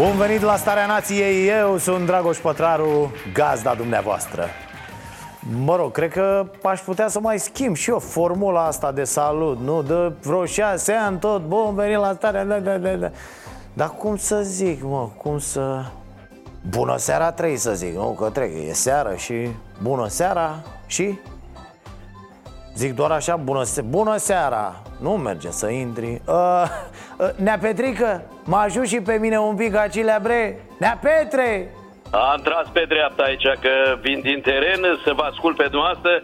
Bun venit la Starea Nației, eu sunt Dragoș Pătraru, gazda dumneavoastră Mă rog, cred că aș putea să mai schimb și eu formula asta de salut, nu? De vreo șase ani tot, bun venit la Starea da, da, da, da. Dar cum să zic, mă, cum să... Bună seara trei să zic, nu? Că trec, e seară și bună seara și... Zic doar așa, bună, se- bună seara Nu merge să intri uh, uh, Nea Petrică, mă ajut și pe mine un pic Acilea Bre Nea Petre Am tras pe dreapta aici că vin din teren să vă ascult pe dumneavoastră.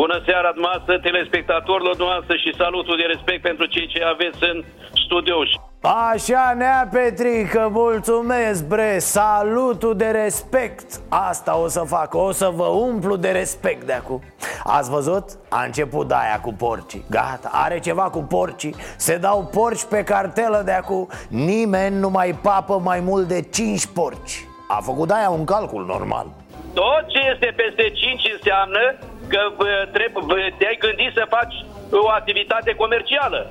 Bună seara dumneavoastră, telespectatorilor dumneavoastră și salutul de respect pentru cei ce aveți în studio. Așa, Nea Petrică, mulțumesc, bre. Salutul de respect. Asta o să fac, o să vă umplu de respect de acum. Ați văzut? A început aia cu porcii. Gata, are ceva cu porcii. Se dau porci pe cartelă de acum. Nimeni nu mai papă mai mult de 5 porci. A făcut aia un calcul normal. Tot ce este peste 5 înseamnă că vă trebuie, vă, te-ai gândit să faci o activitate comercială.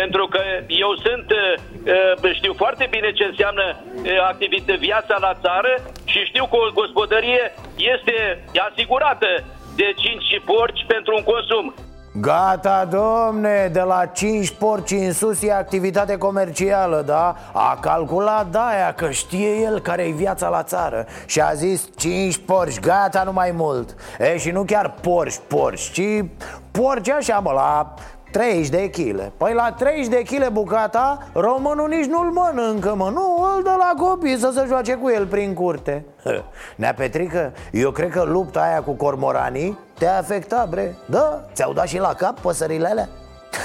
Pentru că eu sunt, uh, știu foarte bine ce înseamnă activitate viața la țară și știu că o gospodărie este asigurată de 5 porci pentru un consum. Gata, domne, de la 5 porci în sus e activitate comercială, da? A calculat de-aia că știe el care e viața la țară Și a zis 5 porci, gata, nu mai mult E, și nu chiar porci, porci, ci porci așa, mă, la 30 de kg Păi la 30 de kg bucata, românul nici nu-l mănâncă, mă Nu, îl dă la copii să se joace cu el prin curte Nea Petrică, eu cred că lupta aia cu cormoranii te-a afectat, bre Da, ți-au dat și la cap păsările alea?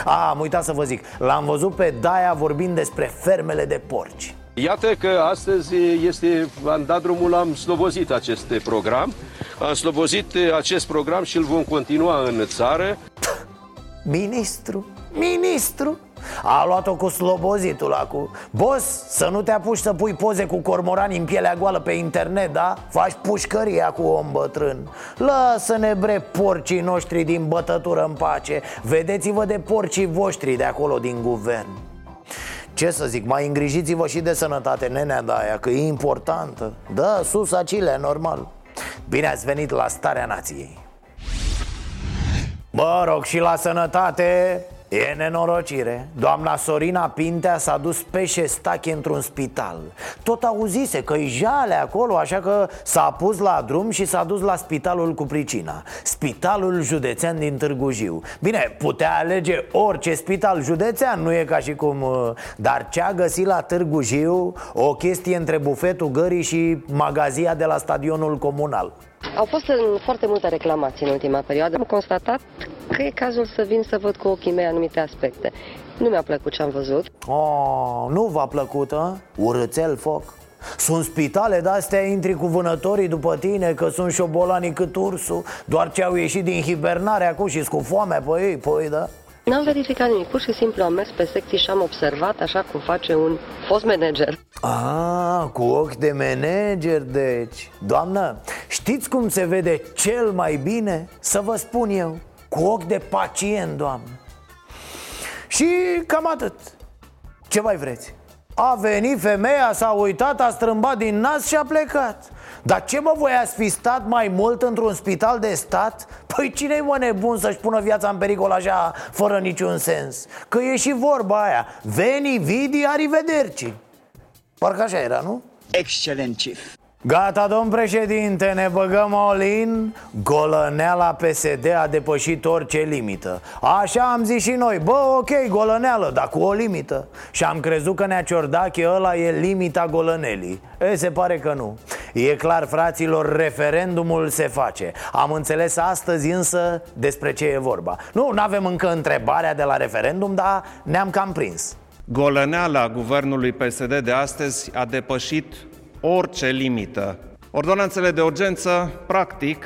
A, am uitat să vă zic L-am văzut pe Daia vorbind despre fermele de porci Iată că astăzi este, am dat drumul, am slobozit acest program. Am slobozit acest program și îl vom continua în țară. Ministru, ministru. A luat-o cu slobozitul acum Boss, să nu te apuci să pui poze cu cormorani în pielea goală pe internet, da? Faci pușcăria cu om bătrân. Lasă-ne bre porcii noștri din bătătură în pace. Vedeți-vă de porcii voștri de acolo din guvern. Ce să zic, mai îngrijiți-vă și de sănătate, nenea de aia, că e importantă. Da, sus acile, normal. Bine ați venit la Starea Nației Mă rog, și la sănătate. E nenorocire. Doamna Sorina Pintea s-a dus pe șestache într-un spital. Tot auzise că-i jale acolo Așa că s-a pus la drum și s-a dus la spitalul cu pricina. Spitalul județean din Târgu Jiu. Bine, putea alege orice spital județean Nu e ca și cum... uh, Dar ce a găsit la Târgu Jiu O chestie între bufetul gării și magazia de la stadionul comunal Au fost în foarte multe reclamații în ultima perioadă. Am constatat că e cazul să vin să văd cu ochii mei anumite aspecte. Nu mi-a plăcut ce am văzut. Oh, nu v-a plăcut, a? Urățel foc sunt spitale de-astea, intri cu vânătorii după tine Că sunt șobolanii cât ursul Doar ce au ieșit din hibernare acum și cu foame pe ei, păi da N-am verificat nimic, pur și simplu am mers pe secții și am observat așa cum face un fost manager. Ah, cu ochi de manager, deci Doamnă, știți cum se vede cel mai bine? Să vă spun eu Cu ochi de pacient, doamnă Și cam atât Ce mai vreți? A venit femeia, s-a uitat, a strâmbat din nas și a plecat Dar ce mă voi ați fi stat mai mult într-un spital de stat? Păi cine-i mă nebun să-și pună viața în pericol așa, fără niciun sens? Că e și vorba aia Veni, vidi, arrivederci Parcă așa era, nu? Excelent, chief. Gata, domn președinte, ne băgăm all-in Golăneala PSD a depășit orice limită. Așa am zis și noi, bă, ok, golăneală, dar cu o limită. Și am crezut că Nea Ciordache ăla e limita golănelii. E, se pare că nu. E clar, fraților, referendumul se face. Am înțeles astăzi însă despre ce e vorba. Nu, n-avem încă întrebarea de la referendum, dar ne-am cam prins. Golăneala guvernului PSD de astăzi a depășit orice limită. Ordonanțele de urgență, practic,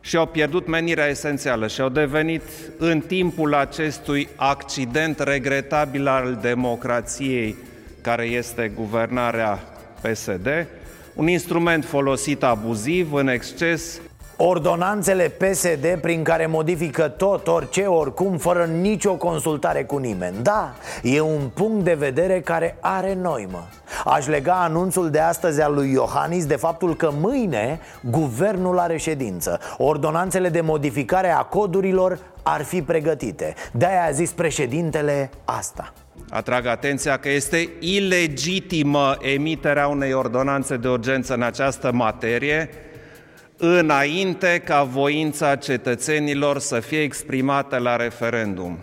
și-au pierdut menirea esențială și au devenit în timpul acestui accident regretabil al democrației, care este guvernarea PSD, un instrument folosit abuziv, în exces, Ordonanțele PSD prin care modifică tot, orice, oricum, fără nicio consultare cu nimeni. Da, e un punct de vedere care are noimă. Aș lega anunțul de astăzi al lui Iohannis de faptul că mâine guvernul are ședință. Ordonanțele de modificare a codurilor ar fi pregătite. De-aia a zis președintele asta. Atrag atenția că este ilegitimă emiterea unei ordonanțe de urgență în această materie înainte ca voința cetățenilor să fie exprimată la referendum.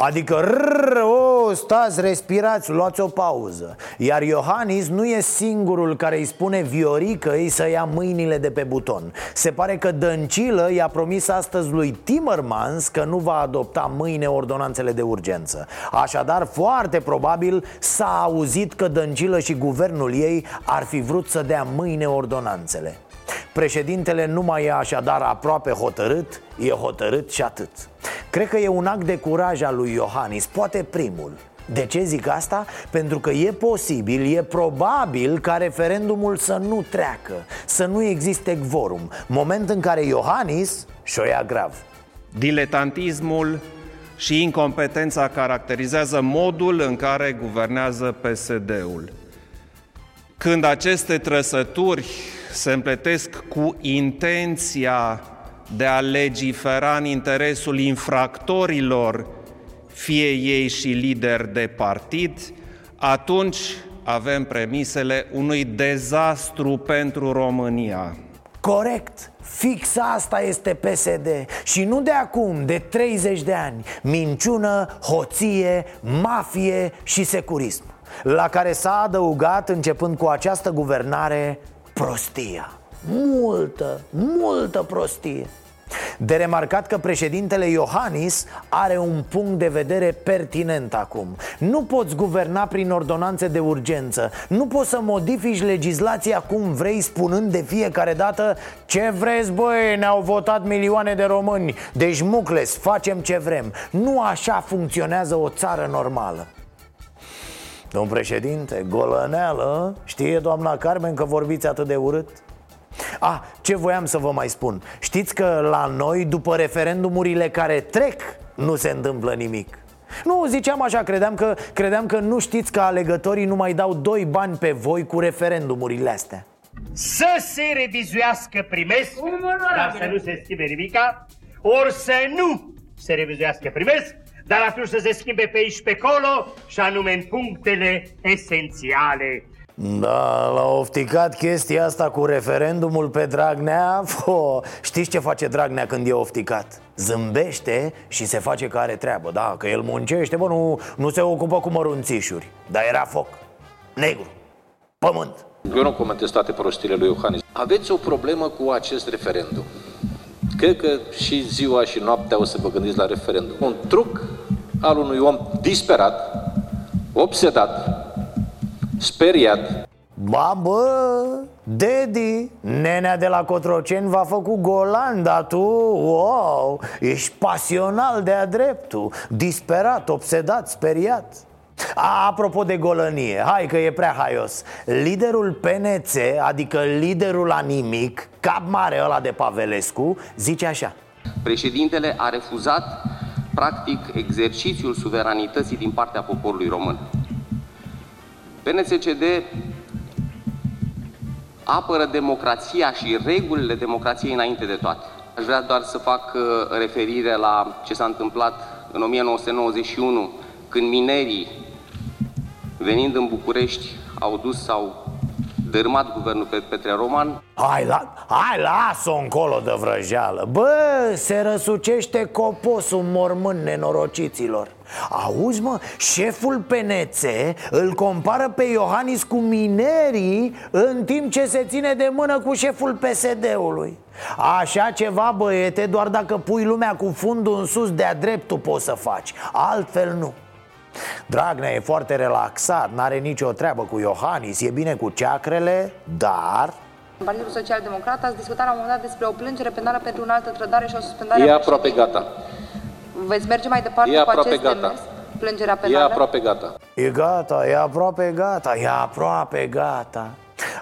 Adică, rrr, o, stați, respirați, luați o pauză. Iar Iohannis nu e singurul care îi spune Viorică îi să ia mâinile de pe buton. Se pare că Dăncilă i-a promis astăzi lui Timmermans că nu va adopta mâine ordonanțele de urgență. Așadar, foarte probabil s-a auzit că Dăncilă și guvernul ei ar fi vrut să dea mâine ordonanțele Președintele nu mai e așadar aproape hotărât, e hotărât și atât Cred că e un act de curaj al lui Iohannis, poate primul de ce zic asta? Pentru că e posibil, e probabil ca referendumul să nu treacă, să nu existe quorum Moment în care Iohannis și-o ia grav Diletantismul și incompetența caracterizează modul în care guvernează PSD-ul. Când aceste trăsături se împletesc cu intenția de a legifera în interesul infractorilor, fie ei și lideri de partid, atunci avem premisele unui dezastru pentru România. Corect, fix asta este PSD Și nu de acum, de 30 de ani. Minciună, hoție, mafie și securism La care s-a adăugat, începând cu această guvernare, prostia. Multă, multă prostie. De remarcat că președintele Iohannis are un punct de vedere pertinent acum. Nu poți guverna prin ordonanțe de urgență. Nu poți să modifici legislația cum vrei spunând de fiecare dată Ce vreți băi, ne-au votat milioane de români. Deci mucles, facem ce vrem. Nu așa funcționează o țară normală Domn președinte, golăneală Știe doamna Carmen că vorbiți atât de urât? Ah, ce voiam să vă mai spun? Știți că la noi, după referendumurile care trec, nu se întâmplă nimic. Nu, ziceam așa, credeam că, credeam că nu știți că alegătorii nu mai dau doi bani pe voi cu referendumurile astea. Să se revizuiască primesc, dar să nu se schimbe nimica Ori să nu se revizuiască primesc dar atunci să se schimbe pe aici pe acolo și anume în punctele esențiale. Da, l-a ofticat chestia asta cu referendumul pe Dragnea Fo, Știți ce face Dragnea când e ofticat? Zâmbește și se face că are treabă Da, că el muncește, bă, nu, nu se ocupă cu mărunțișuri Dar era foc, negru, pământ Eu nu comentez toate prostiile lui Iohannis Aveți o problemă cu acest referendum Cred că și ziua și noaptea o să vă gândiți la referendum. Un truc al unui om disperat, obsedat, speriat. Ba bă, Dedi, nenea de la Cotroceni v-a făcut golan, dar tu, wow, ești pasional de-a dreptul. Disperat, obsedat, speriat. A, Apropo de golănie, hai că e prea haios. Liderul PNC, adică liderul la nimic, cap mare ăla de Pavelescu, zice așa. Președintele a refuzat practic exercițiul suveranității din partea poporului român PNCCD apără democrația și regulile democrației înainte de toate. Aș vrea doar să fac uh, referire la ce s-a întâmplat în 1991, când minerii, venind în București, au dus sau dărâmat guvernul pe Petre Roman. Hai, la, hai lasă-o încolo de vrăjeală. Bă, se răsucește coposul mormânt nenorociților. Auzi mă, șeful PNC îl compară pe Iohannis cu minerii În timp ce se ține de mână cu șeful PSD-ului Așa ceva, băiete, doar dacă pui lumea cu fundul în sus de-a dreptul poți să faci. Altfel nu Dragnea e foarte relaxat, n-are nicio treabă cu Iohannis, e bine cu ceacrele, dar În Partidul Social Democrat ați discutat la un moment dat despre o plângere penală pentru un altă trădare și o suspendare E a aproape gata. Veți merge mai departe E cu aproape acest gata. demers? Plângerea E penală? aproape gata. E gata, e aproape gata, e aproape gata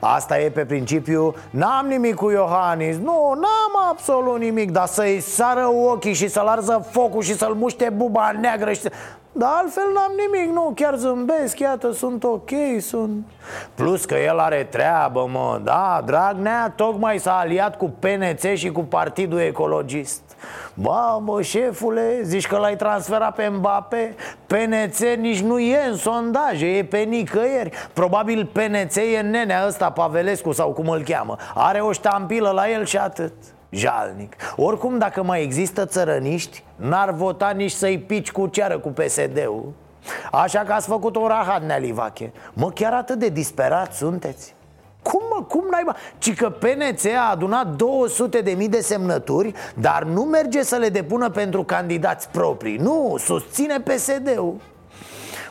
Asta e pe principiu, n-am nimic cu Iohannis Nu, n-am absolut nimic Dar să-i sară ochii și să-l arză focul și să-l muște buba neagră și să... Dar altfel n-am nimic, nu, chiar zâmbesc, iată, sunt ok, sunt... Plus că el are treabă, mă, da, Dragnea tocmai s-a aliat cu PNC și cu Partidul Ecologist. Mamă, șefule, zici că l-ai transferat pe Mbappé? PNC nici nu e în sondaje, e pe nicăieri. Probabil PNC e nenea ăsta, Pavelescu sau cum îl cheamă. Are o ștampilă la el și atât Jalnic Oricum, dacă mai există țărăniști N-ar vota nici să-i pici cu ceară cu PSD-ul Așa că ați făcut un rahat, Nea Livache Mă, chiar atât de disperat sunteți? Cum mă, cum naiba? Ci că PNC a adunat 200 de mii de semnături Dar nu merge să le depună pentru candidați proprii Nu, susține PSD-ul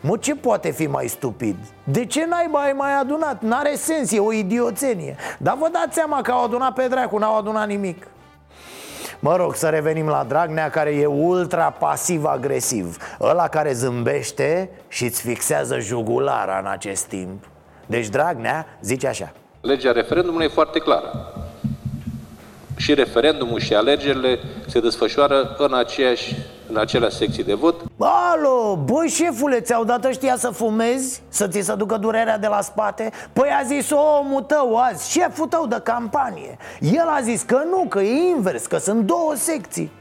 Mă, ce poate fi mai stupid? De ce naiba ai mai adunat? N-are sens, e o idioțenie Dar vă dați seama că au adunat pe dracu, n-au adunat nimic Mă rog, să revenim la Dragnea care e ultra pasiv-agresiv Ăla care zâmbește și îți fixează jugulara în acest timp. Deci Dragnea zice așa. Legea referendumului e foarte clară. Și referendumul și alegerile se desfășoară în, aceeași, în aceleași secții de vot. Alo, băi șefule, ți-au dat ăștia să fumezi? Să ți se ducă durerea de la spate? Păi a zis omul tău azi, șeful tău de campanie El a zis că nu, că e invers, că sunt două secții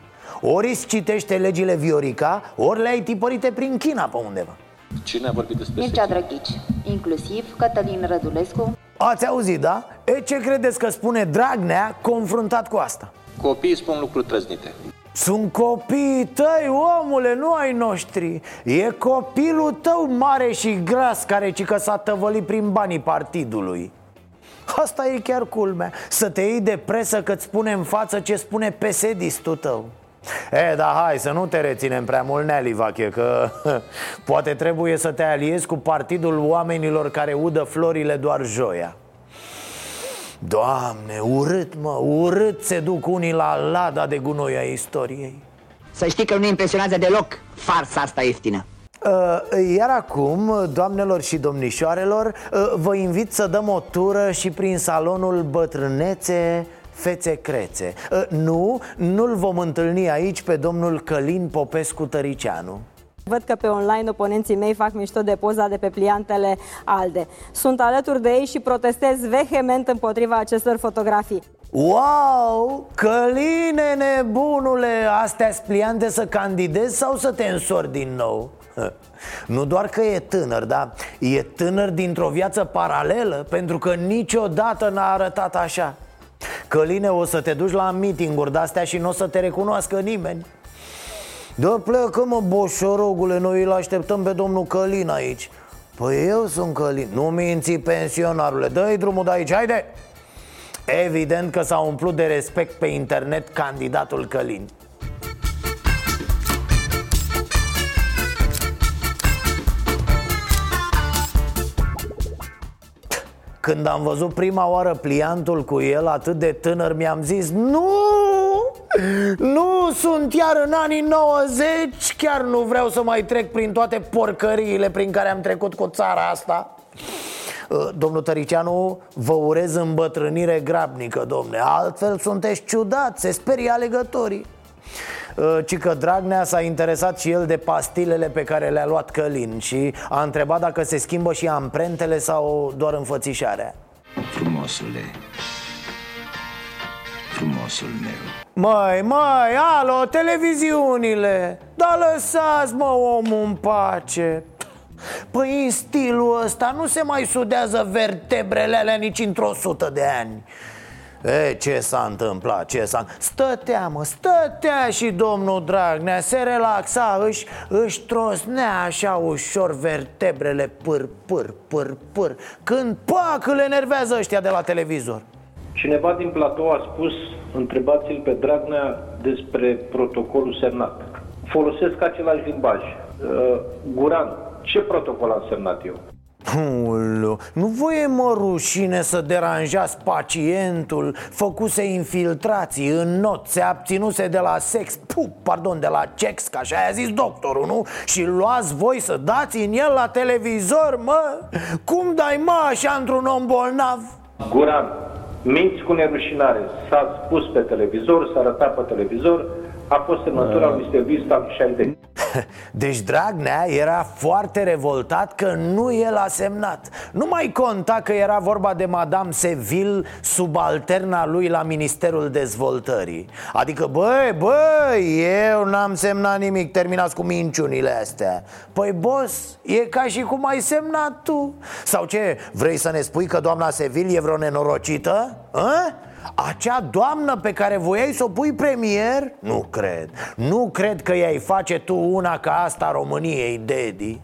Ori îți citește legile Viorica, ori le-ai tipărite prin China pe undeva Cine a vorbit despre Mircea secții? Drăghici, inclusiv Cătălin Rădulescu, Ați auzit, da? E ce credeți că spune Dragnea confruntat cu asta? Copiii spun lucruri trăznite. Sunt copiii tăi, omule, nu ai noștri. E copilul tău mare și gras care ci că s-a tăvălit prin banii partidului. Asta e chiar culmea. Să te iei de presă că-ți spune în față ce spune PSD-istul tău. E, da, hai să nu te reținem prea mult, Nea Livache Că poate trebuie să te aliezi cu partidul oamenilor care udă florile doar joia Doamne, urât, mă, urât se duc unii la lada de gunoi a istoriei. Să știi că nu impresionează deloc farsa asta ieftină. Uh, Iar acum, doamnelor și domnișoarelor, uh, vă invit să dăm o tură și prin salonul Bătrânețe Fețe Crețe. Uh, Nu, nu-l vom întâlni aici pe domnul Călin Popescu Tăricianu Văd că pe online oponenții mei fac mișto de poza de pe pliantele ALDE. Sunt alături de ei și protestez vehement împotriva acestor fotografii. Wow, Căline nebunule, astea spliante să candidezi sau să te însori din nou? Nu doar că e tânăr, dar e tânăr dintr-o viață paralelă Pentru că niciodată n-a arătat așa Căline, o să te duci la meeting-uri de-astea și nu o să te recunoască nimeni Da, plecă mă, boșorogule, noi îl așteptăm pe domnul Călin aici Păi eu sunt Călin, nu minți pensionarule, dă-i drumul de aici, haide! Evident că s-a umplut de respect pe internet candidatul Călin Când am văzut prima oară pliantul cu el atât de tânăr Mi-am zis Nu! Nu sunt iar în anii 90 Chiar nu vreau să mai trec prin toate porcăriile prin care am trecut cu țara asta. Uh, Domnul Tăricianu, vă urez îmbătrânire grabnică, domne. Altfel sunteți ciudați, se sperie alegătorii. Uh, Ci că Dragnea s-a interesat și el de pastilele pe care le-a luat Călin Și a întrebat dacă se schimbă și amprentele sau doar înfățișarea. Frumosule, frumosul meu. Măi, măi, alo, televiziunile. Dar lăsați, mă, omul în pace. Păi în stilul ăsta nu se mai sudează vertebrele alea nici într-o sută de ani. E, ce s-a întâmplat, ce s-a... Stătea, mă, stătea și domnul Dragnea Se relaxa, își, își trosnea așa ușor vertebrele Pâr, pâr, pâr, pâr. Când, pac, îl enervează ăștia de la televizor Cineva din platou a spus, întrebați-l pe Dragnea despre protocolul semnat. Folosesc același limbaj. Uh, Guran, ce protocol am semnat eu? Ulu, nu voie mă rușine să deranjați pacientul Făcuse infiltrații în not Se abținuse de la sex Puh, pardon, de la sex, ca așa a zis doctorul, nu? Și luați voi să dați în el la televizor, mă? Cum dai mă așa într-un om bolnav? Guran, minți cu nerușinare. S-a spus pe televizor, s-a arătat pe televizor, a fost semnătura lui Serviciu Stalșandei. Deci Dragnea era foarte revoltat că nu el a semnat Nu mai conta că era vorba de Madame Seville Subalterna lui la Ministerul Dezvoltării Adică, băi, băi, eu n-am semnat nimic Terminați cu minciunile astea Păi, boss, e ca și cum ai semnat tu Sau ce, vrei să ne spui că doamna Seville e vreo nenorocită? A? Acea doamnă pe care voiai să o pui premier? Nu cred Nu cred că i-ai face tu una ca asta României, Dedi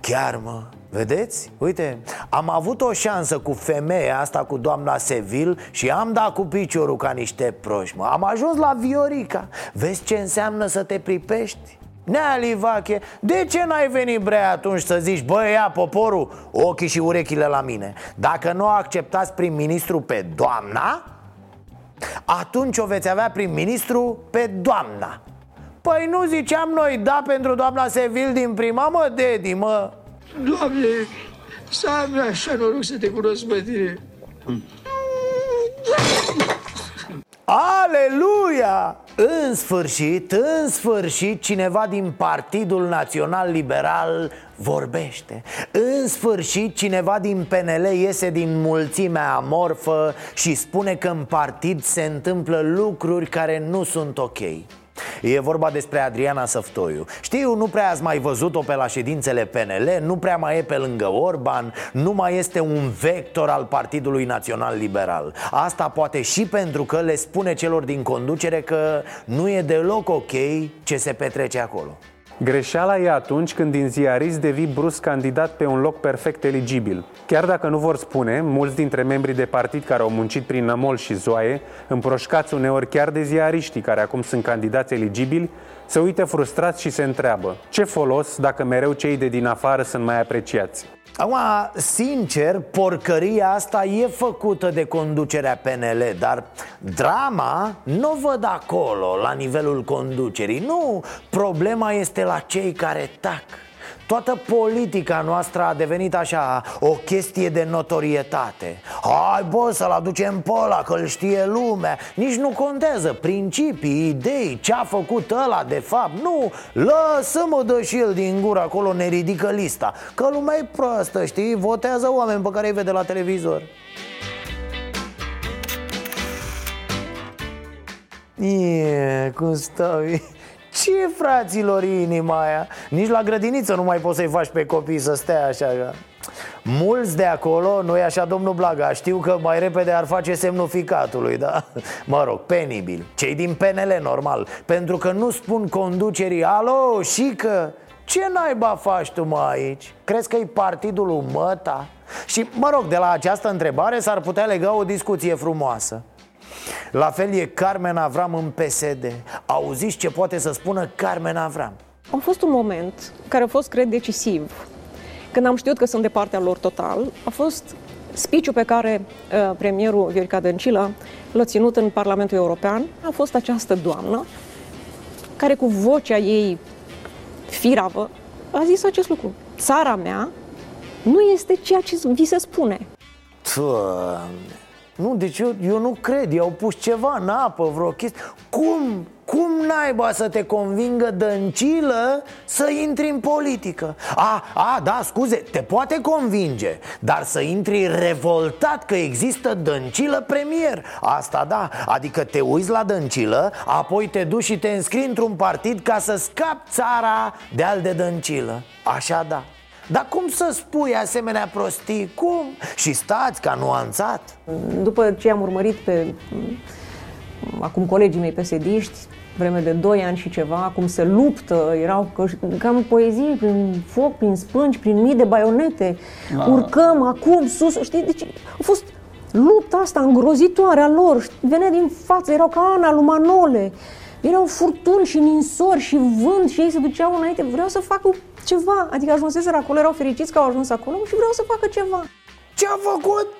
Chiar mă, Vedeți? Uite, am avut o șansă cu femeia asta, cu doamna Seville Și am dat cu piciorul ca niște proști mă. Am ajuns la Viorica Vezi ce înseamnă să te pripești? Nea Livache, de ce n-ai venit bre atunci să zici Băi, ia poporul, ochii și urechile la mine. Dacă nu acceptați prim-ministru pe doamna Atunci o veți avea prim-ministru pe doamna. Păi nu ziceam noi da pentru doamna Sevil din prima, mă, Dedi, mă. Doamne, să am așa noroc să te cunosc pe tine Aleluia! În sfârșit, în sfârșit, cineva din Partidul Național Liberal vorbește În sfârșit, cineva din PNL iese din mulțimea amorfă și spune că în partid se întâmplă lucruri care nu sunt ok E vorba despre Adriana Săftoiu. Știu, nu prea ați mai văzut-o pe la ședințele PNL Nu prea mai e pe lângă Orban Nu mai este un vector al Partidului Național Liberal. Asta poate și pentru că le spune celor din conducere că nu e deloc ok ce se petrece acolo Greșeala e atunci când din ziarist devii brusc candidat pe un loc perfect eligibil. Chiar dacă nu vor spune, mulți dintre membrii de partid care au muncit prin nămol și zoaie, împroșcați uneori chiar de ziariștii care acum sunt candidați eligibili, se uită frustrați și se întreabă ce folos dacă mereu cei de din afară sunt mai apreciați. Acum, sincer, porcăria asta e făcută de conducerea PNL Dar drama nu văd acolo, la nivelul conducerii. Nu, problema este la cei care tac Toată politica noastră a devenit așa o chestie de notorietate. Hai bă să-l aducem pe ăla, că-l știe lumea. Nici nu contează. Principii, idei, ce a făcut ăla de fapt Nu, lasă-mă dă și el din gură acolo, ne ridică lista. Că lumea e proastă, știi, votează oameni pe care îi vede la televizor. E, cum stau ce fraților inima aia? Nici la grădiniță nu mai poți să-i faci pe copii să stea așa Mulți de acolo, nu e așa domnul Blaga Știu că mai repede ar face semnul ficatului, da? Mă rog, penibil Cei din PNL, normal Pentru că nu spun conducerii Alo, și că ce naiba faci tu mă aici? Crezi că e partidul lui Măta? Și mă rog, de la această întrebare s-ar putea lega o discuție frumoasă la fel e Carmen Avram în PSD Auziți ce poate să spună Carmen Avram? A fost un moment care a fost, cred, decisiv. Când am știut că sunt de partea lor total, a fost spiciul pe care uh, premierul Viorica Dăncilă l-a ținut în Parlamentul European. A fost această doamnă care cu vocea ei firavă a zis acest lucru. Țara mea nu este ceea ce vi se spune. Doamne. Nu, deci eu, eu nu cred, i-au pus ceva în apă, vreo chestie Cum? Cum naiba să te convingă dăncilă să intri în politică? A, a, da, scuze, te poate convinge Dar să intri revoltat că există dăncilă premier Asta da, adică te uiți la dăncilă Apoi te duci și te înscrii într-un partid ca să scapi țara de al de dăncilă Așa da dar cum să spui asemenea prostii? Cum? Și stați ca nuanțat După ce am urmărit pe acum colegii mei pesediști vreme de 2 ani și ceva, cum se luptă, erau cam poezii prin foc, prin spânci, prin mii de baionete, A. urcăm acum sus, știi, deci a fost lupta asta îngrozitoare a lor, venea din față, erau ca Ana lui Manole, erau furtuni și ninsori și vânt și ei se duceau înainte, vreau să fac ceva. Adică ajunseseră acolo, erau fericiți că au ajuns acolo și vreau să facă ceva. Ce a făcut?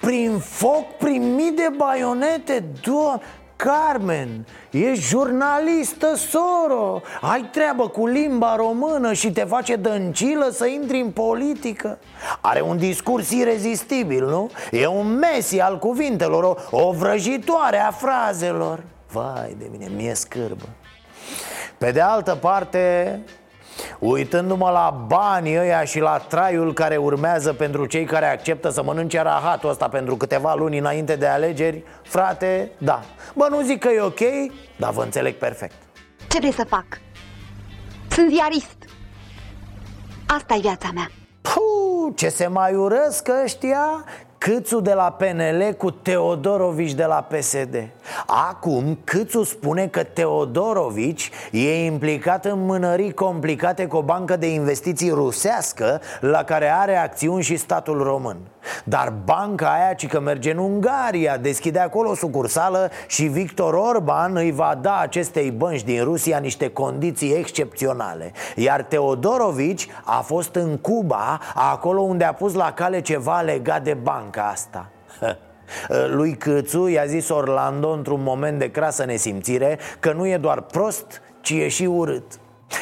Prin foc, prin mii de baionete, doamne Carmen, ești jurnalistă soro Ai treabă cu limba română și te face dăncilă să intri în politică Are un discurs irezistibil, nu? E un mesi al cuvintelor, o, o vrăjitoare a frazelor Vai de mine, mie scârbă Pe de altă parte, Uitându-mă la banii ăia și la traiul care urmează pentru cei care acceptă să mănânce rahatul ăsta pentru câteva luni înainte de alegeri Frate, da. Bă, nu zic că e ok, dar vă înțeleg perfect. Ce vrei să fac? Sunt ziarist. Asta e viața mea. Puh, ce se mai urăsc ăștia Câțu de la PNL cu Teodorovici de la PSD Acum Câțu spune că Teodorovici e implicat în mânării complicate cu o bancă de investiții rusească La care are acțiuni și statul român. Dar banca aia, ci că merge în Ungaria Deschide acolo o sucursală și Victor Orban îi va da acestei bănci din Rusia niște condiții excepționale. Iar Teodorovici a fost în Cuba, acolo unde a pus la cale ceva legat de bancă banca asta. Lui Câțu i-a zis Orlando într-un moment de crasă nesimțire Că nu e doar prost, ci e și urât.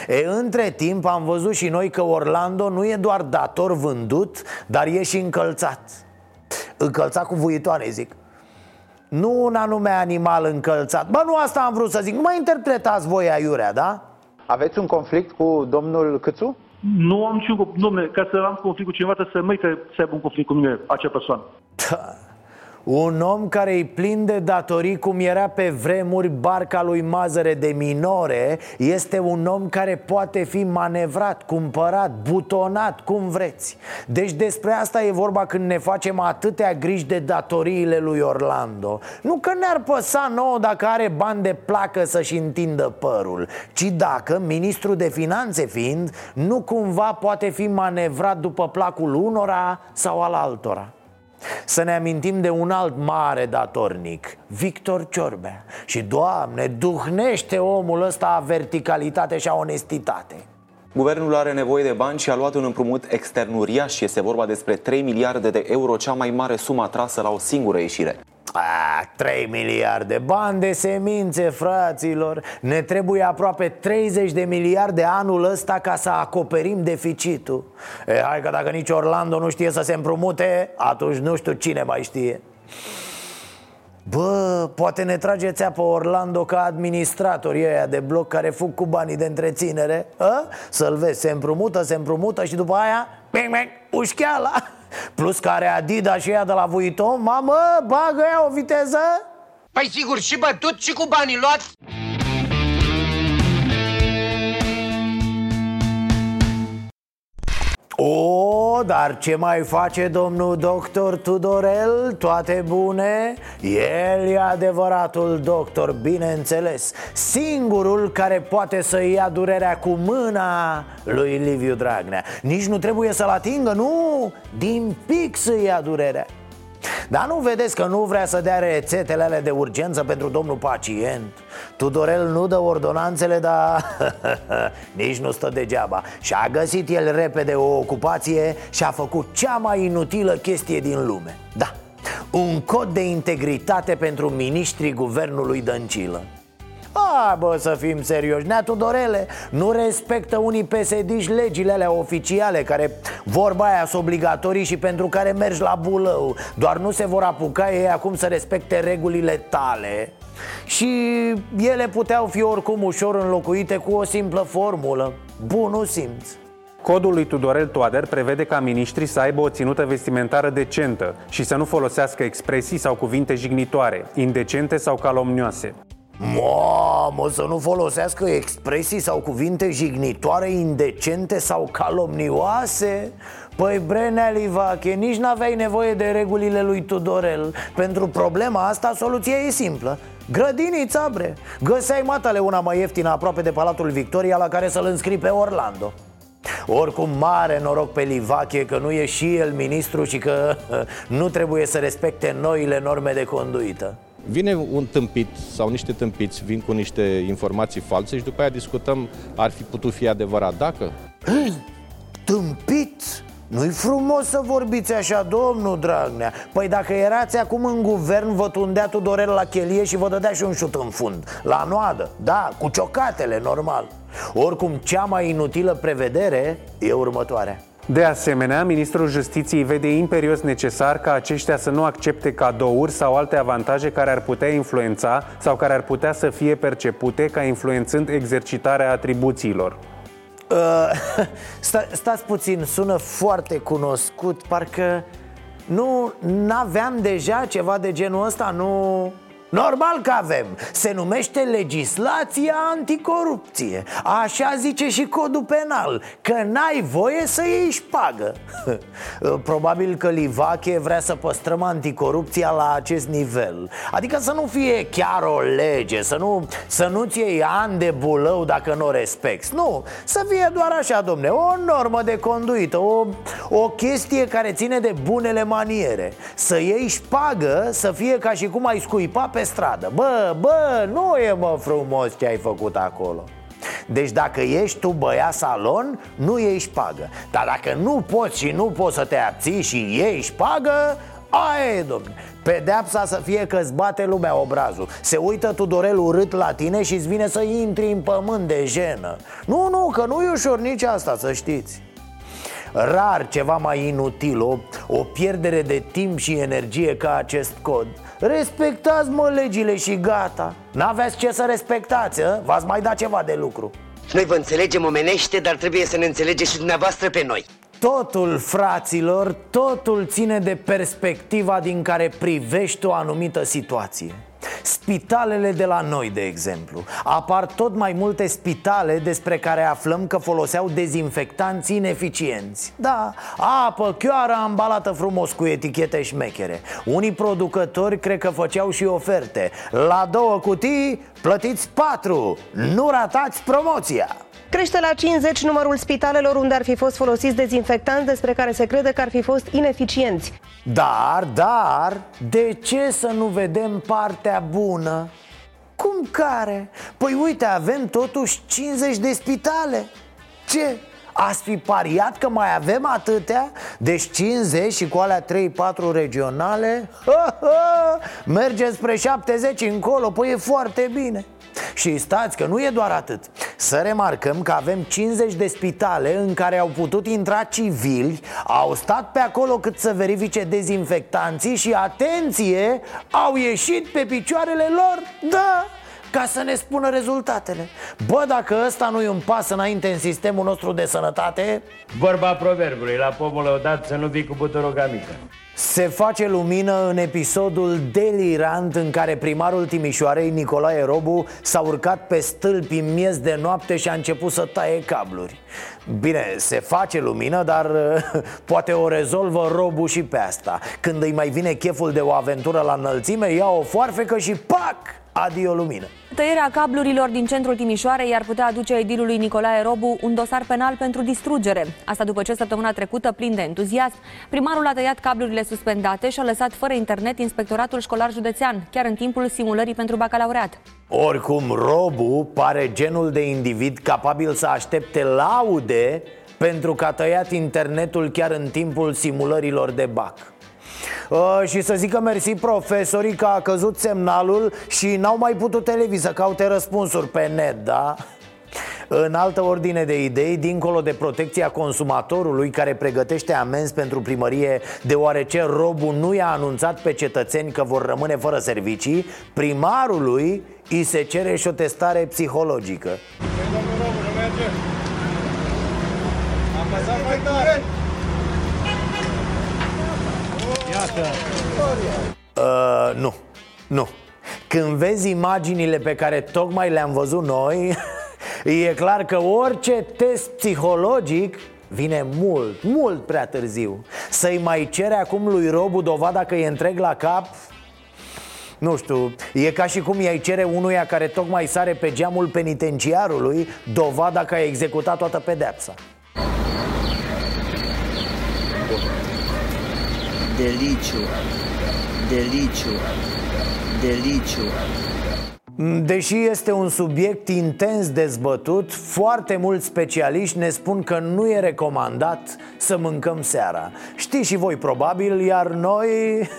E, între timp am văzut și noi că Orlando nu e doar dator vândut, dar e și încălțat. Încălțat cu vuitoare, zic. Nu un anume animal încălțat. Bă, nu asta am vrut să zic, nu mai interpretați voi aiurea, da? Aveți un conflict cu domnul Câțu? Nu am niciun Domne, ca să am conflict cu cineva, trebuie să merită să aibă un conflict cu mine, acea persoană. Da. Un om care îi plin de datorii cum era pe vremuri barca lui Mazăre de minore Este un om care poate fi manevrat, cumpărat, butonat, cum vreți. Deci despre asta e vorba când ne facem atâtea griji de datoriile lui Orlando. Nu că ne-ar păsa nouă dacă are bani de placă să-și întindă părul Ci dacă, ministrul de finanțe fiind, nu cumva poate fi manevrat după placul unora sau al altora să ne amintim de un alt mare datornic, Victor Ciorbea Și, Doamne, duhnește omul ăsta a verticalitate și a onestitate Guvernul are nevoie de bani și a luat un împrumut extern uriaș. Este vorba despre 3 miliarde de euro, cea mai mare sumă atrasă la o singură ieșire. A, 3 miliarde, bani de semințe, fraților. Ne trebuie aproape 30 de miliarde anul ăsta ca să acoperim deficitul. E, Hai că dacă nici Orlando nu știe să se împrumute Atunci nu știu cine mai știe. Bă, poate ne trageți pe Orlando ca administratorii ăia de bloc care fug cu banii de întreținere. A? Să-l vezi, se împrumută, se împrumută și după aia, bing, bing, ușcheala Plus care Adidas și ea de la Vuitton. Mamă, bagă ea o viteză. Păi sigur, și bătut și cu banii luați O, dar ce mai face domnul doctor Tudorel? Toate bune? El e adevăratul doctor, bineînțeles Singurul care poate să ia durerea cu mâna lui Liviu Dragnea Nici nu trebuie să-l atingă, nu, din pic să ia durerea dar nu vedeți că nu vrea să dea rețetele alea de urgență pentru domnul pacient? Tudorel nu dă ordonanțele, dar nici nu stă degeaba. Și a găsit el repede o ocupație și a făcut cea mai inutilă chestie din lume. Da, un cod de integritate pentru ministrii guvernului Dăncilă a, bă, să fim serioși, Nea Tudorele Nu respectă unii psd legile alea oficiale Care vorba aia sunt obligatorii și pentru care mergi la bulău. Doar nu se vor apuca ei acum să respecte regulile tale. Și ele puteau fi oricum ușor înlocuite cu o simplă formulă. Bunul simț. Codul lui Tudorel Toader prevede ca miniștrii să aibă o ținută vestimentară decentă și să nu folosească expresii sau cuvinte jignitoare, indecente sau calomnioase. Mamă, să nu folosească expresii sau cuvinte jignitoare, indecente sau calomnioase? Păi Brenea Livache, nici n-aveai nevoie de regulile lui Tudorel. Pentru problema asta soluția e simplă. Grădinița, bre Găseai matale una mai ieftină aproape de Palatul Victoria La care să-l înscrii pe Orlando. Oricum mare noroc pe Livache că nu e și el ministru și că nu trebuie să respecte noile norme de conduită Vine un tâmpit sau niște tâmpiți vin cu niște informații false și după aia discutăm ar fi putut fi adevărat dacă? Tâmpit? Nu-i frumos să vorbiți așa, domnul Dragnea. Păi dacă erați acum în guvern Vă tundea Tudorel la chelie și vă dădea și un șut în fund La noadă, da, cu ciocatele, normal. Oricum, cea mai inutilă prevedere e următoarea de asemenea, ministrul justiției vede imperios necesar ca aceștia să nu accepte cadouri sau alte avantaje care ar putea influența sau care ar putea să fie percepute ca influențând exercitarea atribuțiilor. Uh, sta, stați puțin, sună foarte cunoscut Parcă nu aveam deja ceva de genul ăsta, nu... Normal că avem. Se numește legislația anticorupție. Așa zice și codul penal Că n-ai voie să ieși șpagă. Probabil că Livache vrea să păstrăm anticorupția la acest nivel. Adică să nu fie chiar o lege Să, nu, să nu-ți iei ani de bulău dacă nu o respecti. Nu, să fie doar așa, domne O normă de conduită O, o chestie care ține de bunele maniere. Să ieși șpagă Să fie ca și cum ai scuipa pe stradă. Bă, bă, nu e mă frumos ce ai făcut acolo. Deci dacă ești tu băiat salon, nu iei șpagă. Dar dacă nu poți și nu poți să te abții și iei șpagă Aia e, domnule Pedeapsa să fie că îți bate lumea obrazul. Se uită Tudorel urât la tine și îți vine să intri în pământ de jenă. Nu, nu, că nu e ușor nici asta, să știți. Rar ceva mai inutil, o, o pierdere de timp și energie ca acest cod Respectați mă legile și gata. N-aveți ce să respectați, a? v-ați mai dat ceva de lucru. Noi vă înțelegem omenește, dar trebuie să ne înțelegeți și dumneavoastră pe noi. Totul, fraților, totul ține de perspectiva din care privești o anumită situație Spitalele de la noi, de exemplu. Apar tot mai multe spitale despre care aflăm că foloseau dezinfectanți ineficienți. Da, apă chioară ambalată frumos cu etichete șmechere. Unii producători cred că făceau și oferte. La două cutii plătiți patru. Nu ratați promoția. Crește la 50 numărul spitalelor unde ar fi fost folosiți dezinfectanți despre care se crede că ar fi fost ineficienți. Dar, dar, de ce să nu vedem partea bună? Cum care? Păi uite, avem totuși 50 de spitale Ce? Ați fi pariat că mai avem atâtea? Deci 50 și cu alea 3-4 regionale? Ha, ha, merge spre 70 încolo, păi e foarte bine și stați că nu e doar atât. Să remarcăm că avem 50 de spitale în care au putut intra civili Au stat pe acolo cât să verifice dezinfectanții Și atenție, au ieșit pe picioarele lor Da, ca să ne spună rezultatele. Bă, dacă ăsta nu e un pas înainte în sistemul nostru de sănătate Vorba proverbului, la pomul odată să nu vii cu buturuga mică se face lumină în episodul delirant în care primarul Timișoarei, Nicolae Robu, s-a urcat pe stâlpi în miez de noapte și a început să taie cabluri Bine, se face lumină, dar poate o rezolvă Robu și pe asta Când îi mai vine cheful de o aventură la înălțime, ia o foarfecă și pac! Adio lumină Tăierea cablurilor din centrul Timișoarei ar putea aduce edilului Nicolae Robu un dosar penal pentru distrugere. Asta după ce săptămâna trecută, plin de entuziasm, primarul a tăiat cablurile suspendate și a lăsat fără internet inspectoratul școlar județean, chiar în timpul simulării pentru bacalaureat. Oricum, Robu pare genul de individ capabil să aștepte laude pentru că a tăiat internetul chiar în timpul simulărilor de bac. Uh, și să zică mersi profesorii că a căzut semnalul și n-au mai putut elevii să caute răspunsuri pe net, da? În altă ordine de idei, dincolo de protecția consumatorului care pregătește amenzi pentru primărie deoarece robul nu i-a anunțat pe cetățeni că vor rămâne fără servicii, primarului îi se cere și o testare psihologică. Uh, nu, nu. Când vezi imaginile pe care tocmai le-am văzut noi E clar că orice test psihologic vine mult, mult prea târziu. Să-i mai cere acum lui Robu dovada că e întreg la cap? Nu știu, e ca și cum i-ai cere unuia care tocmai sare pe geamul penitenciarului Dovada că a executat toată pedeapsa delicho, delicho, delicho. Deși este un subiect intens dezbătut, foarte mulți specialiști ne spun că nu e recomandat să mâncăm seara. Știți și voi probabil, iar noi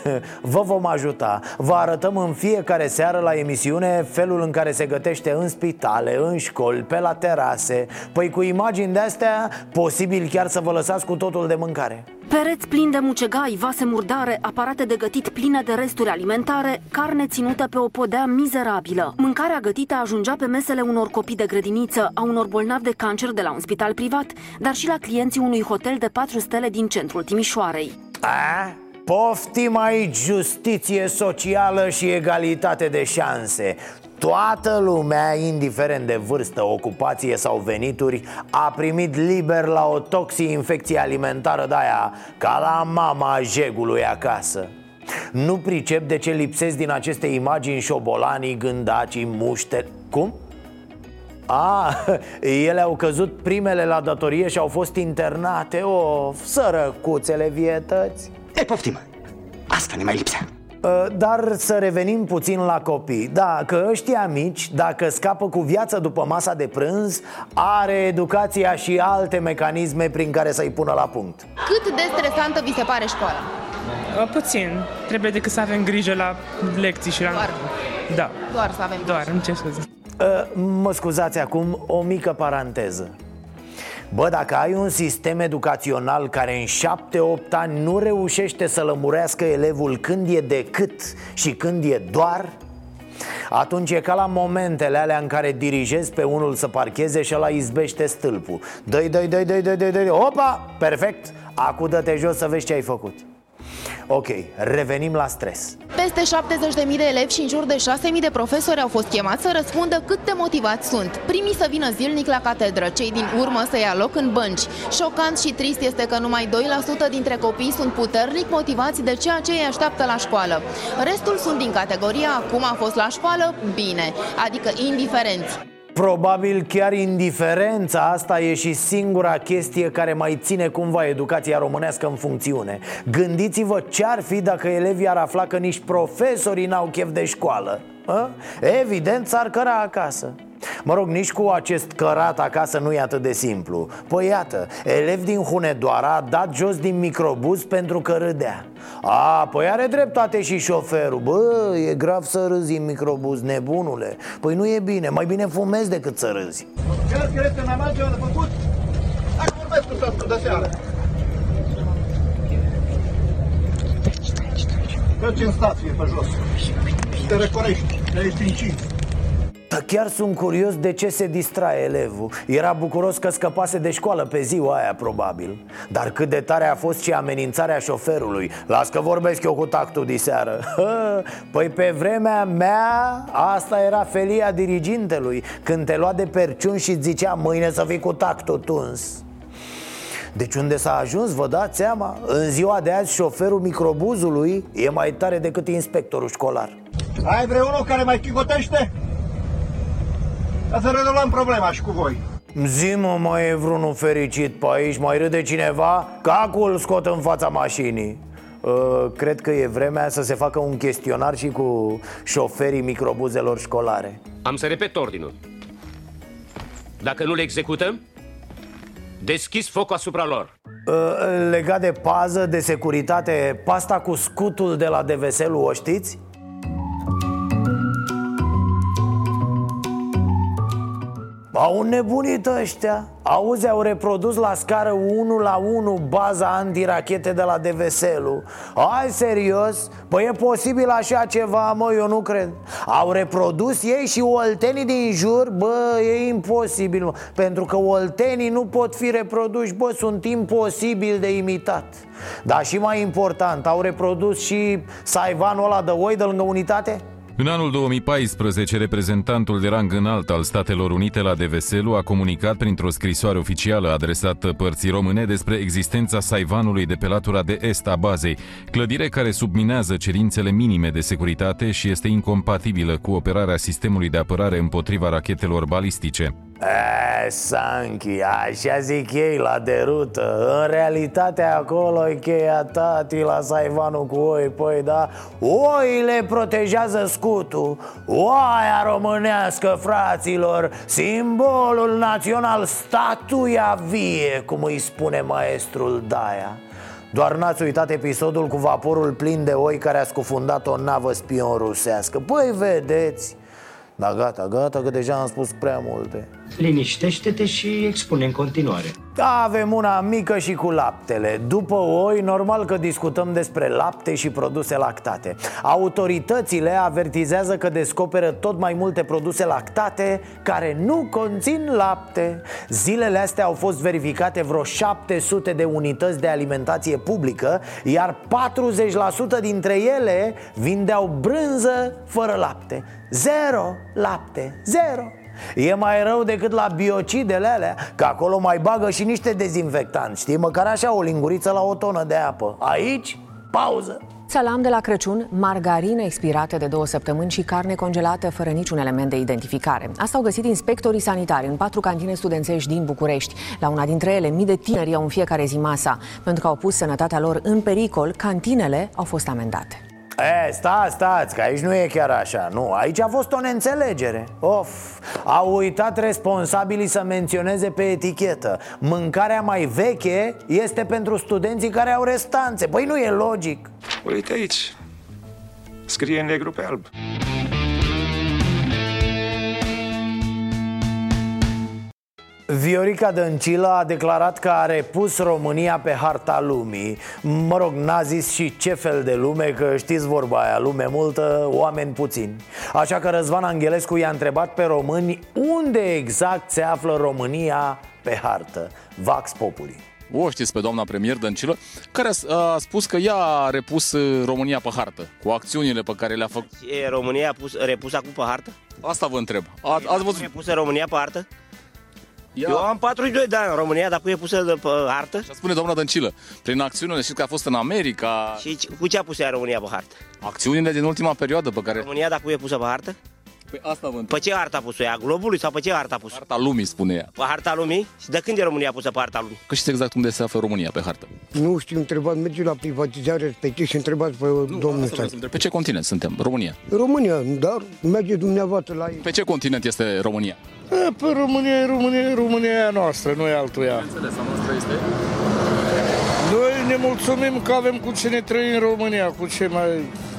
vă vom ajuta. Vă arătăm în fiecare seară la emisiune felul în care se gătește în spitale, în școli, pe la terase. Păi cu imagini de-astea, posibil chiar să vă lăsați cu totul de mâncare. Pereți plini de mucegai, vase murdare, aparate de gătit pline de resturi alimentare, carne ținută pe o podea mizerabilă. Mâncarea gătită ajungea pe mesele unor copii de grădiniță, a unor bolnavi de cancer de la un spital privat, dar și la clienții unui hotel de 4 stele din centrul Timișoarei. A? Poftim aici justiție socială și egalitate de șanse Toată lumea, indiferent de vârstă, ocupație sau venituri A primit liber la o toxi-infecție alimentară de aia Ca la mama jegului acasă Nu pricep de ce lipsesc din aceste imagini șobolanii, gândacii, muște... Cum? A, ele au căzut primele la datorie și au fost internate O, sărăcuțele vietăți. E, poftim, asta ne mai lipsea. Uh, dar să revenim puțin la copii. Da, că ăștia mici, dacă scapă cu viață după masa de prânz Are educația și alte mecanisme prin care să-i pună la punct. Cât de stresantă vi se pare școala? Uh, puțin. Trebuie decât să avem grijă la lecții și la... Doar. Da. Doar să avem Doar, îmi cer scuze. Uh, Mă scuzați acum, o mică paranteză Bă, dacă ai un sistem educațional care în 7-8 ani nu reușește să lămurească elevul când e decât și când e doar atunci e ca la momentele alea în care dirigezi pe unul să parcheze și ăla izbește stâlpul Dă-i, dă-i, dă-i, dă-i, dă-i, dă-i, Opa, perfect, acu dă-te jos să vezi ce ai făcut Ok, revenim la stres Peste 70.000 de elevi și în jur de 6.000 de profesori au fost chemați să răspundă cât de motivați sunt. Primii să vină zilnic la catedră, cei din urmă să ia loc în bănci. Șocant și trist este că numai 2% dintre copii sunt puternic motivați de ceea ce îi așteaptă la școală. Restul sunt din categoria acum a fost la școală, bine, adică indiferenți. Probabil chiar indiferența asta e și singura chestie care mai ține cumva educația românească în funcțiune Gândiți-vă ce-ar fi dacă elevii ar afla că nici profesorii n-au chef de școală a? Evident s-ar căra acasă Mă rog, nici cu acest cărat acasă nu e atât de simplu Păi iată, elev din Hunedoara a dat jos din microbuz pentru că râdea A, păi are dreptate și șoferul Bă, e grav să râzi în microbuz, nebunule Păi nu e bine, mai bine fumezi decât să râzi Chiar credeți că n-am altceva de făcut? Hai că vorbesc cu tatăl de seară. Mergi în stație pe jos. Și te recorești. Te ești în cinci. Dar chiar sunt curios de ce se distrae elevul. Era bucuros că scăpase de școală pe ziua aia, probabil. Dar cât de tare a fost și amenințarea șoferului. Las că vorbesc eu cu tactul diseară Păi pe vremea mea, asta era felia dirigintelui. Când te lua de perciun și îți zicea mâine să fii cu tactul tuns. Deci unde s-a ajuns, vă dați seama? În ziua de azi șoferul microbuzului e mai tare decât inspectorul școlar. Ai vreunul care mai chicotește? Ca să rezolvăm problema și cu voi. Zi-mă, mai e vreunul fericit pe aici? Mai râde cineva? Cacul îl scot în fața mașinii Uh, cred că e vremea să se facă un chestionar și cu șoferii microbuzelor școlare Am să repet ordinul. Dacă nu le executăm, deschis foc asupra lor. Uh, Legat de pază, de securitate, pasta cu scutul de la DVSL-ul o știți? Au nebunit ăștia Auzi, au reprodus la scară 1 la 1 baza antirachete de la DVSL-ul Hai, serios? Păi e posibil așa ceva, mă, eu nu cred Au reprodus ei și oltenii din jur? Bă, e imposibil, mă Pentru că oltenii nu pot fi reproduși, bă, sunt imposibil de imitat Dar și mai important, au reprodus și saivanul ăla de oi de lângă unitate? În anul 2014, reprezentantul de rang înalt al Statelor Unite la DVSL a comunicat printr-o scrisoare oficială adresată părții române despre existența saivanului de pe latura de est a bazei, clădire care subminează cerințele minime de securitate și este incompatibilă cu operarea sistemului de apărare împotriva rachetelor balistice. E, Sanchi, așa zic ei la derută. În realitate acolo e cheia tati la saivanul cu oi. Păi da, oile protejează scutul. Oaia românească, fraților Simbolul național, statuia vie Cum îi spune maestrul Daia. Doar n-ați uitat episodul cu vaporul plin de oi care a scufundat o navă spion rusească. Păi vedeți. Da gata, gata că deja am spus prea multe Liniștește-te și expune în continuare. Avem una mică și cu laptele. După oi, normal că discutăm despre lapte și produse lactate. Autoritățile avertizează că descoperă tot mai multe produse lactate Care nu conțin lapte. Zilele astea au fost verificate vreo 700 de unități de alimentație publică Iar 40% dintre ele vindeau brânză fără lapte. Zero lapte, zero E mai rău decât la biocidele alea Că acolo mai bagă și niște dezinfectanți Știi, măcar așa o linguriță la o tonă de apă Aici, pauză Salam de la Crăciun, margarină expirată de două săptămâni și carne congelată fără niciun element de identificare. Asta au găsit inspectorii sanitari în patru cantine studențești din București. La una dintre ele, mii de tineri iau în fiecare zi masa. Pentru că au pus sănătatea lor în pericol, cantinele au fost amendate. E, stați, stați, că aici nu e chiar așa Nu, aici a fost o neînțelegere. Of, au uitat responsabilii să menționeze pe etichetă. Mâncarea mai veche este pentru studenții care au restanțe. Păi nu e logic. Uite aici, scrie negru pe alb Viorica Dăncilă a declarat că a repus România pe harta lumii Mă rog, n-a zis și ce fel de lume, că știți vorba aia Lume multă, oameni puțini Așa că Răzvan Angelescu i-a întrebat pe români Unde exact se află România pe hartă Vax Populi o știți pe doamna premier Dăncilă, care a, a spus că ea a repus uh, România pe hartă, cu acțiunile pe care le-a făcut. E România a pus, repus acum pe hartă? Asta vă întreb. A, ați văzut? Repusă România pe hartă? Ia. Eu am 42 de ani în România, dar cu e pusă de pe hartă? Și spune doamna Dăncilă, prin acțiunile, știți că a fost în America... Și cu ce a pus ea România pe hartă? Acțiunile din ultima perioadă pe care... România, dacă e pusă pe hartă? Păi asta vă Pe ce harta a pus-o ea? Globului sau pe ce harta a pus? Harta lumii, spune ea. Pe harta lumii? Și de când e România pusă pe harta lumii? Că știți exact unde se află România pe hartă. Nu știu, întrebați, merge la privatizare respectiv și întrebați pe nu, domnul ăsta. Pe ce continent suntem? România. România, dar merge dumneavoastră la ei. Pe ce continent este România? E, pe România e România, e România noastră, nu e altuia. Înțeles, a noastră este? Noi ne mulțumim că avem cu ce ne trăi în România, cu ce mai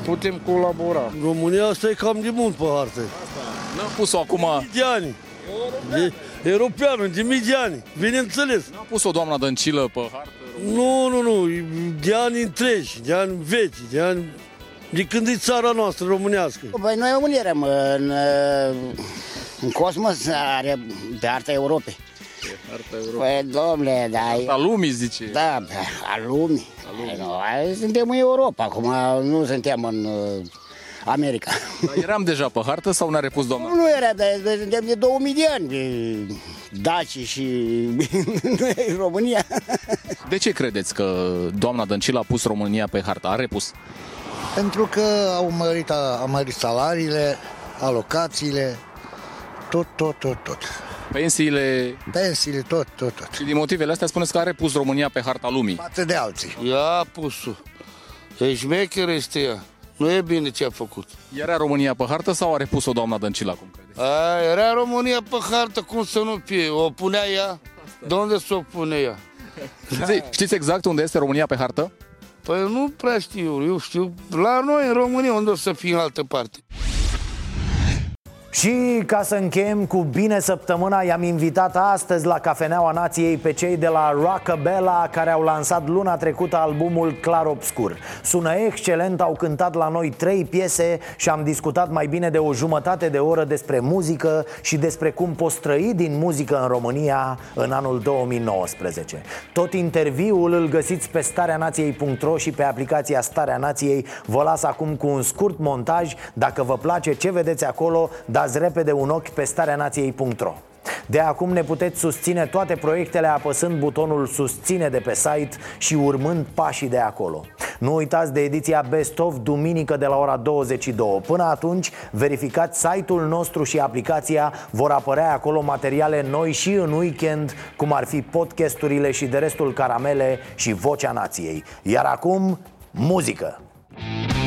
putem colabora. România asta e cam de mult pe hartă. N-a pus-o acum... De ani. E, europeană, de mii de ani, bineînțeles. N-a pus-o doamna Dăncilă pe hartă? Nu, nu, nu, de ani întregi, de ani vechi, de ani... De când e țara noastră românească. Păi noi unirăm în, în cosmos, are pe harta Europei. Harta Europei. Păi, domnule, da... Harta lumii, zice. Da, a lumii. A lumii. Noi suntem în Europa, acum nu suntem în uh, America. Dar eram deja pe hartă sau n-a repus doamna? Nu era, dar noi suntem de 2000 de ani. Daci și nu e România. De ce credeți că doamna Dăncilă a pus România pe hartă? A repus? Pentru că au mărit, au mărit salariile, alocațiile, tot, tot, tot, tot. Pensiile... Pensiile, tot, tot, tot. Și din motivele astea spuneți că a repus România pe harta lumii. Față de alții. Ea a pus-o. E șmecher este ea. Nu e bine ce a făcut. Era România pe hartă sau a repus-o doamna Dăncilă acum, credeți? A, era România pe hartă, cum să nu fie? O punea ea? De unde să o pune ea? Știți, știți exact unde este România pe hartă? Păi nu prea știu, eu știu la noi în România unde o să fie în altă parte. Și ca să încheiem cu bine săptămâna I-am invitat astăzi la Cafeneaua Nației Pe cei de la Rockabella Care au lansat luna trecută albumul Clar Obscur. Sună excelent, au cântat la noi trei piese Și am discutat mai bine de o jumătate de oră despre muzică Și despre cum poți trăi din muzică în România în anul 2019 Tot interviul îl găsiți pe stareanației.ro și pe aplicația Starea Nației. Vă las acum cu un scurt montaj. Dacă vă place ce vedeți acolo, dați repede un ochi pe stareanației.ro de acum ne puteți susține toate proiectele apăsând butonul susține de pe site și urmând pașii de acolo. Nu uitați de ediția Best of duminică de la ora 22 Până atunci, verificați site-ul nostru și aplicația. Vor apărea acolo materiale noi și în weekend Cum ar fi podcasturile și de restul caramele și Vocea Nației. Iar acum, muzică! naufragia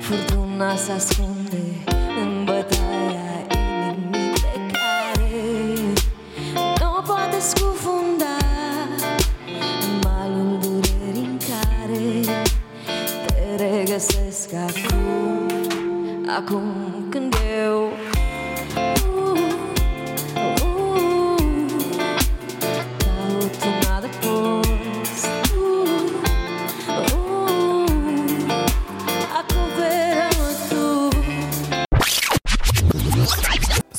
Furtuna se ascunde în bătaia inimii pe care Nu o poate scufunda. În malul durerii în care Te regăsesc acum Acum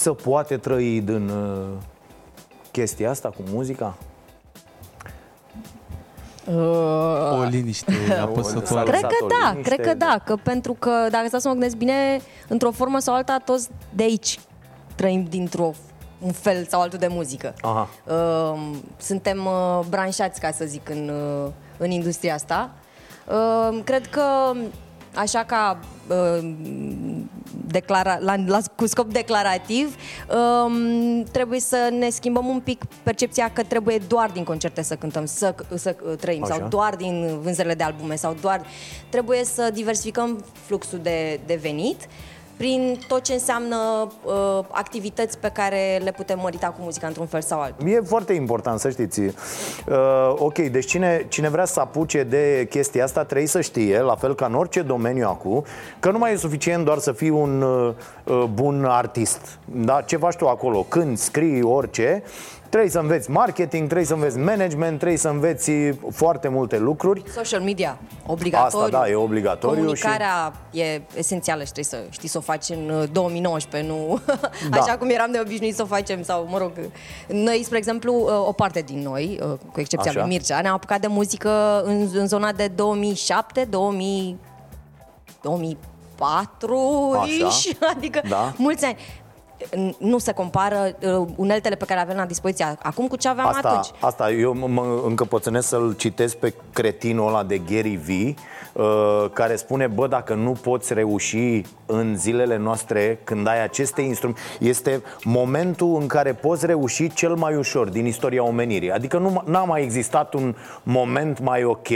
Se poate trăi din uh, chestia asta cu muzica? O liniște apăsătoare. Cred că da, cred că da, că pentru că dacă stau să mă gândesc bine, într-o formă sau alta, toți de aici trăim dintr-o un fel sau altul de muzică. Aha. Uh, suntem uh, branșați, ca să zic, în, uh, în industria asta. Uh, cred că așa ca uh, declara, la, la, cu scop declarativ, um, trebuie să ne schimbăm un pic percepția că trebuie doar din concerte să cântăm, să, să uh, trăim, Așa. sau doar din vânzările de albume, sau doar... Trebuie să diversificăm fluxul de, de venit prin tot ce înseamnă uh, activități pe care le putem mărita cu muzica într-un fel sau altul. E foarte important să știți uh, Ok, deci cine, cine vrea să apuce de chestia asta Trebuie să știe, la fel ca în orice domeniu acum Că nu mai e suficient doar să fii un uh, uh, bun artist da? Ce faci tu acolo? Când scrii orice Trebuie să înveți marketing, trebuie să înveți management Trebuie să înveți foarte multe lucruri Social media, obligatoriu. Asta da, e obligatoriu Comunicarea e esențială și trebuie să știi să o faci în uh, 2019, nu Da. așa cum eram de obișnuit să o facem sau, mă rog, noi, spre exemplu, uh, o parte din noi, uh, cu excepția Așa. lui Mircea, ne-am apucat de muzică în, în zona de 2007, 2000, 2004 Așa. adică Da. mulți ani. N- Nu se compară uh, uneltele pe care le avem la dispoziție acum cu ce aveam Asta, atunci. asta eu mă- mă încăpățânesc să-l citesc pe cretinul ăla de Gary V uh, Care spune, bă, dacă nu poți reuși în zilele noastre Când ai aceste instrumente Este momentul în care poți reuși cel mai ușor din istoria omenirii Adică nu n-a mai existat un moment mai ok